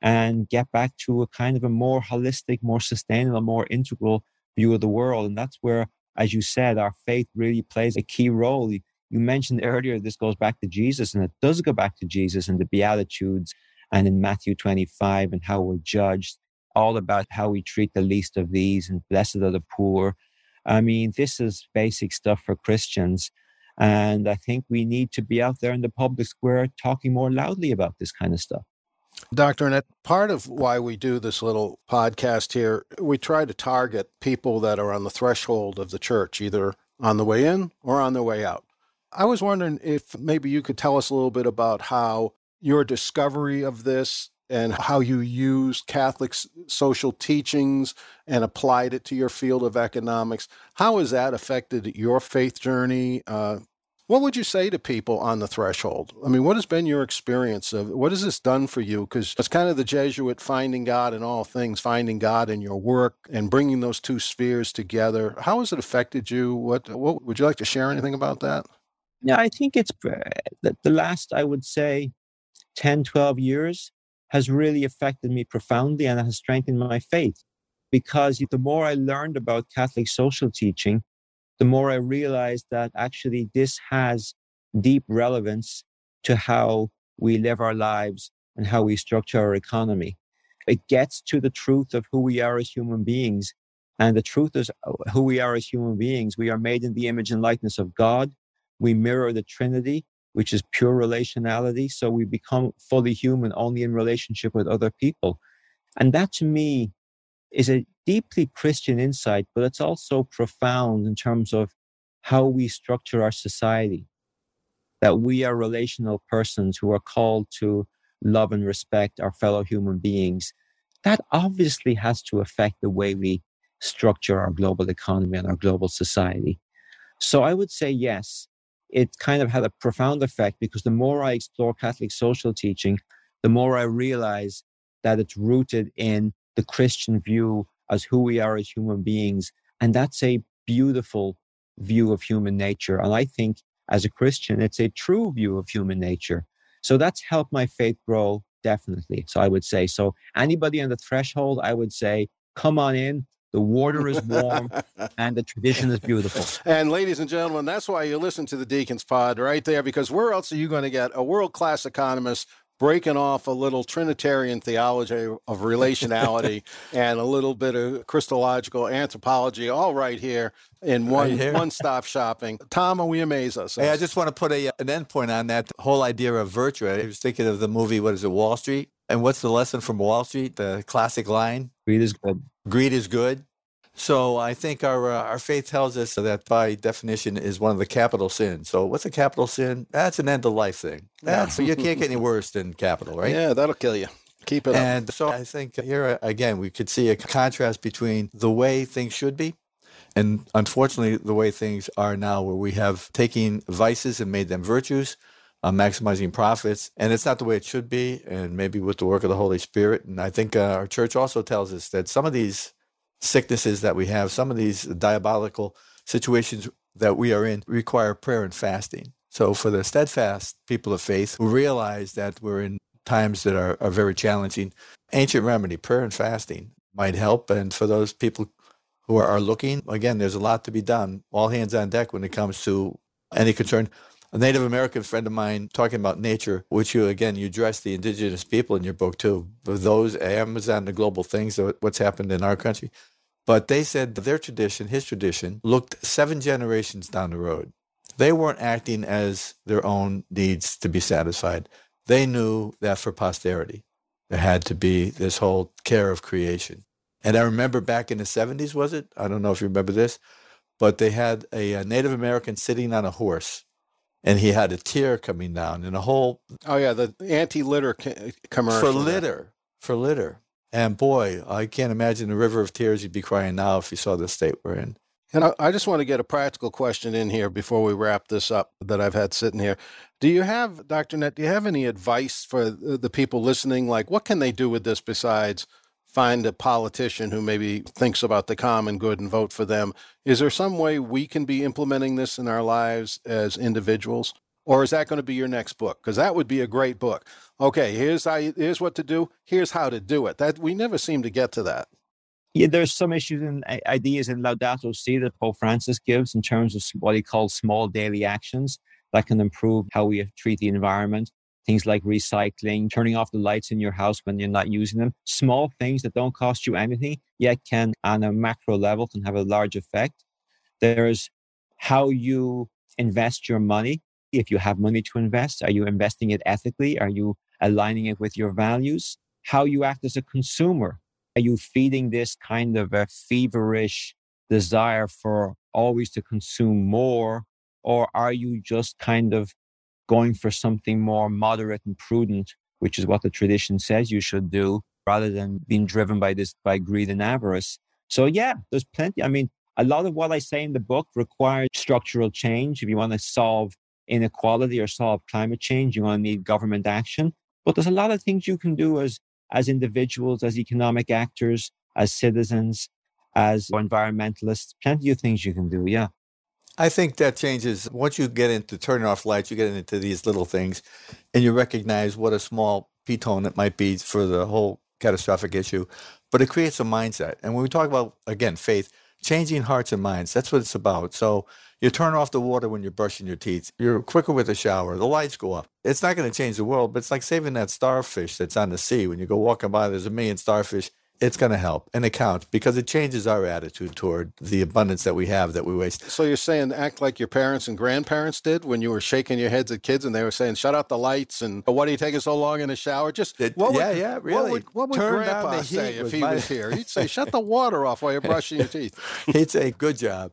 and get back to a kind of a more holistic, more sustainable, more integral view of the world. And that's where, as you said, our faith really plays a key role. You mentioned earlier this goes back to Jesus, and it does go back to Jesus and the Beatitudes and in Matthew 25 and how we're judged, all about how we treat the least of these and blessed are the poor. I mean, this is basic stuff for Christians. And I think we need to be out there in the public square talking more loudly about this kind of stuff. Dr. Annett, part of why we do this little podcast here, we try to target people that are on the threshold of the church, either on the way in or on the way out. I was wondering if maybe you could tell us a little bit about how your discovery of this and how you used Catholic social teachings and applied it to your field of economics. How has that affected your faith journey? Uh, what would you say to people on the threshold? I mean, what has been your experience of what has this done for you? Because it's kind of the Jesuit finding God in all things, finding God in your work and bringing those two spheres together. How has it affected you? What, what would you like to share anything about that? Yeah, I think it's uh, the, the last, I would say, 10, 12 years has really affected me profoundly and has strengthened my faith. Because the more I learned about Catholic social teaching, the more I realized that actually this has deep relevance to how we live our lives and how we structure our economy. It gets to the truth of who we are as human beings. And the truth is uh, who we are as human beings. We are made in the image and likeness of God. We mirror the Trinity, which is pure relationality. So we become fully human only in relationship with other people. And that to me is a deeply Christian insight, but it's also profound in terms of how we structure our society. That we are relational persons who are called to love and respect our fellow human beings. That obviously has to affect the way we structure our global economy and our global society. So I would say yes, it kind of had a profound effect because the more I explore Catholic social teaching, the more I realize that it's rooted in the Christian view as who we are as human beings. And that's a beautiful view of human nature. And I think as a Christian, it's a true view of human nature So that's helped my faith grow definitely. So I would say so. Anybody on the threshold, I would say, come on in. The water is warm and the tradition is beautiful. And ladies and gentlemen, that's why you listen to the Deacons Pod right there, because where else are you going to get a world class economist breaking off a little Trinitarian theology of relationality and a little bit of Christological anthropology, all right here in one right one stop shopping. Tom, we amaze us. Hey, I just want to put a, an end point on that whole idea of virtue. I was thinking of the movie, what is it, Wall Street? And what's the lesson from Wall Street? The classic line? Greed is good. Greed is good. So I think our uh, our faith tells us that by definition is one of the capital sins. So what's a capital sin? That's an end of life thing. That's you can't get any worse than capital, right? Yeah, that'll kill you. Keep it up. and up. so I think here again we could see a contrast between the way things should be and unfortunately the way things are now where we have taken vices and made them virtues uh, maximizing profits. And it's not the way it should be. And maybe with the work of the Holy Spirit. And I think uh, our church also tells us that some of these sicknesses that we have, some of these diabolical situations that we are in require prayer and fasting. So for the steadfast people of faith who realize that we're in times that are, are very challenging, ancient remedy, prayer and fasting might help. And for those people who are, are looking, again, there's a lot to be done. All hands on deck when it comes to any concern a Native American friend of mine talking about nature, which you again you address the indigenous people in your book too. Those Amazon, the global things, what's happened in our country. But they said their tradition, his tradition, looked seven generations down the road. They weren't acting as their own needs to be satisfied. They knew that for posterity, there had to be this whole care of creation. And I remember back in the 70s, was it? I don't know if you remember this, but they had a, a Native American sitting on a horse and he had a tear coming down and a whole oh yeah the anti-litter uh, commercial for litter for litter and boy i can't imagine the river of tears you'd be crying now if you saw the state we're in and I, I just want to get a practical question in here before we wrap this up that I've had sitting here. Do you have, Dr. Annett, do you have any advice for the people listening? Like, what can they do with this besides find a politician who maybe thinks about the common good and vote for them. Is there some way we can be implementing this in our lives as individuals? Or is that going to be your next book? Because that would be a great book. Okay, here's how here's what to do. Here's how to do it. That we never seem to get to that. Yeah, there's some issues and ideas in Laudato Si that Pope Francis gives in terms of what he calls small daily actions that can improve how we treat the environment things like recycling, turning off the lights in your house when you're not using them. Small things that don't cost you anything, yet can, on a macro level, can have a large effect. There's how you invest your money. If you have money to invest, are you investing it ethically? Are you aligning it with your values? How you act as a consumer. Are you feeding this kind of a feverish desire for always to consume more? Or are you just kind of going for something more moderate and prudent, which is what the tradition says you should do, rather than being driven by this by greed and avarice. So yeah, there's plenty. I mean, a lot of what I say in the book requires structural change. If you want to solve inequality or solve climate change, you want to need government action. But there's a lot of things you can do as as individuals, as economic actors, as citizens, as environmentalists. Plenty of things you can do. Yeah. I think that changes once you get into turning off lights, you get into these little things and you recognize what a small pitone it might be for the whole catastrophic issue. But it creates a mindset. And when we talk about, again, faith, changing hearts and minds, that's what it's about. So you turn off the water when you're brushing your teeth. You're quicker with the shower. The lights go up. It's not going to change the world, but it's like saving that starfish that's on the sea. When you go walking by, there's a million starfish it's going to help and it counts because it changes our attitude toward the abundance that we have that we waste. So you're saying act like your parents and grandparents did when you were shaking your heads at kids and they were saying, shut out the lights and why are you taking so long in the shower? Just it, what yeah, would, yeah, really. What would, what would grandpa say if he my... was here? He'd say, shut the water off while you're brushing your teeth. He'd say, good job.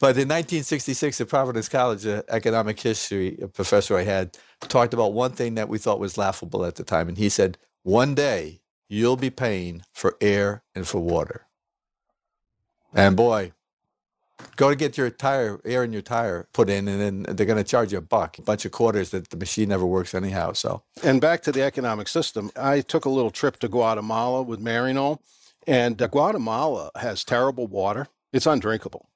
But in 1966 at Providence College, an economic history professor I had talked about one thing that we thought was laughable at the time. And he said, one day you'll be paying for air and for water. And boy, go to get your tire, air in your tire put in, and then they're going to charge you a buck, a bunch of quarters that the machine never works anyhow. So, and back to the economic system, I took a little trip to Guatemala with Marino, and uh, Guatemala has terrible water. It's undrinkable.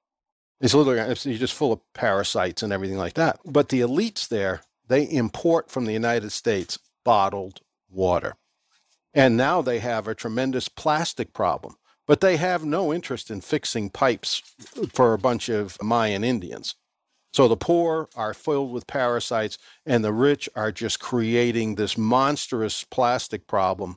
It's literally it's just full of parasites and everything like that. But the elites there they import from the United States bottled water. And now they have a tremendous plastic problem, but they have no interest in fixing pipes for a bunch of Mayan Indians. So the poor are filled with parasites, and the rich are just creating this monstrous plastic problem.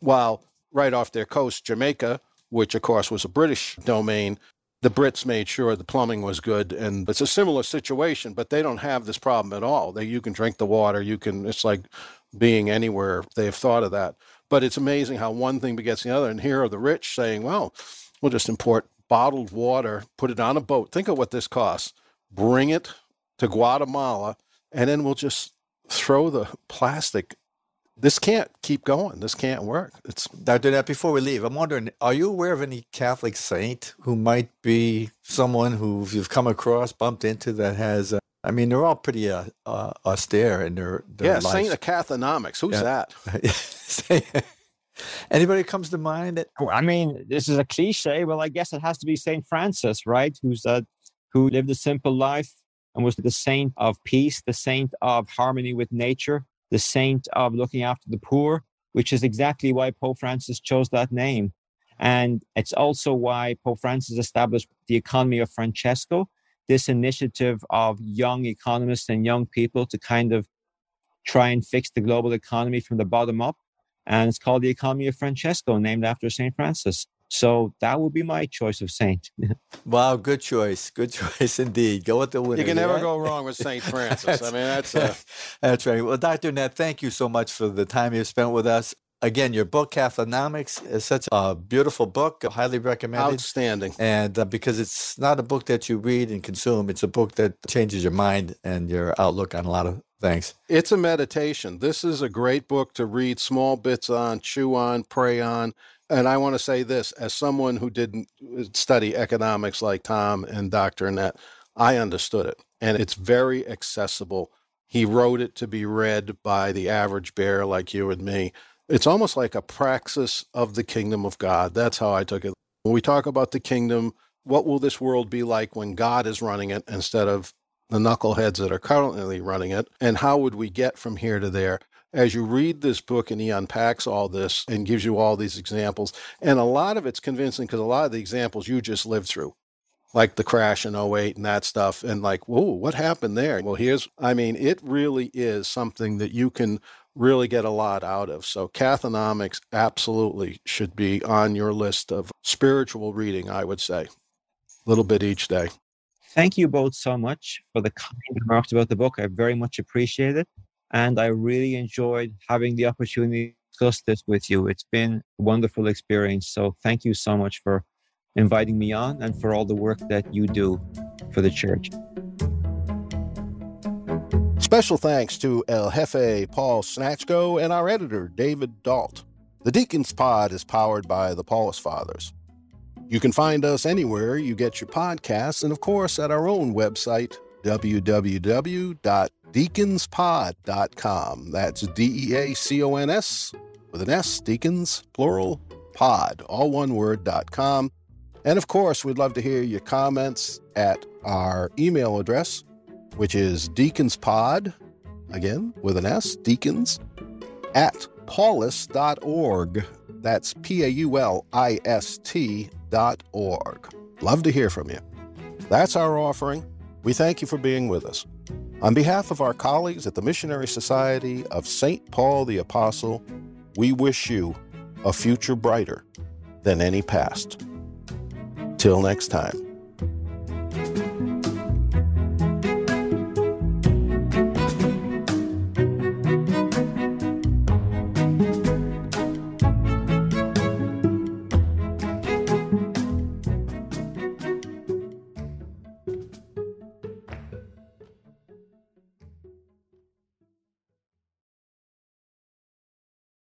While right off their coast, Jamaica, which of course was a British domain, the Brits made sure the plumbing was good, and it's a similar situation, but they don't have this problem at all. They, you can drink the water, you can. It's like being anywhere. They have thought of that, but it's amazing how one thing begets the other. And here are the rich saying, "Well, we'll just import bottled water, put it on a boat. Think of what this costs. Bring it to Guatemala, and then we'll just throw the plastic this can't keep going. This can't work. It's Dr. Annett, before we leave, I'm wondering, are you aware of any Catholic saint who might be someone who you've come across, bumped into that has, uh, I mean, they're all pretty uh, uh, austere in their, their yeah, lives. Saint of Cathonomics. Who's Yeah. that? Anybody comes to mind? That, Oh, I mean, this is a cliche. Well, I guess it has to be Saint Francis, right? Who's uh, who lived a simple life and was the saint of peace, the saint of harmony with nature, the saint of looking after the poor, which is exactly why Pope Francis chose that name. And it's also why Pope Francis established the economy of Francesco, this initiative of young economists and young people to kind of try and fix the global economy from the bottom up and it's called the Economy of Francesco, named after Saint Francis. So that would be my choice of saint. wow, good choice. Good choice indeed. Go with the winner. You can never yeah? go wrong with Saint Francis. I mean, that's uh, That's right. Well, Dr. Annett, thank you so much for the time you've spent with us. Again, your book, Cathonomics, is such a beautiful book. Highly recommended. outstanding. And uh, because it's not a book that you read and consume, it's a book that changes your mind and your outlook on a lot of things. It's a meditation. This is a great book to read small bits on, chew on, pray on. And I want to say this as someone who didn't uh, study economics like Tom and Dr. Annett, I understood it. And it's very accessible. He wrote it to be read by the average bear like you and me. It's almost like a praxis of the kingdom of God. That's how I took it. When we talk about the kingdom, what will this world be like when God is running it instead of the knuckleheads that are currently running it? And how would we get from here to there? As you read this book and he unpacks all this and gives you all these examples, and a lot of it's convincing because a lot of the examples you just lived through, like the crash in 08 and that stuff, and like, whoa, what happened there? Well, here's, I mean, it really is something that you can really get a lot out of. So, Cathonomics absolutely should be on your list of spiritual reading, I would say. A little bit each day. Thank you both so much for the kind remarks about the book. I very much appreciate it. And I really enjoyed having the opportunity to discuss this with you. It's been a wonderful experience. So thank you so much for inviting me on and for all the work that you do for the church. Special thanks to El Jefe Paul Snatchko and our editor, David Dalt. The Deacons Pod is powered by the Paulist Fathers. You can find us anywhere you get your podcasts, and of course at our own website, www.deaconspod.com. That's D E A C O N S with an S, deacons, plural, pod, all one word, dot com. And of course, we'd love to hear your comments at our email address, which is Deacons Pod, again with an S, deacons, at paulist.org. That's P A U L I S T dot org. Love to hear from you. That's our offering. We thank you for being with us. On behalf of our colleagues at the Missionary Society of St. Paul the Apostle, we wish you a future brighter than any past. Till next time.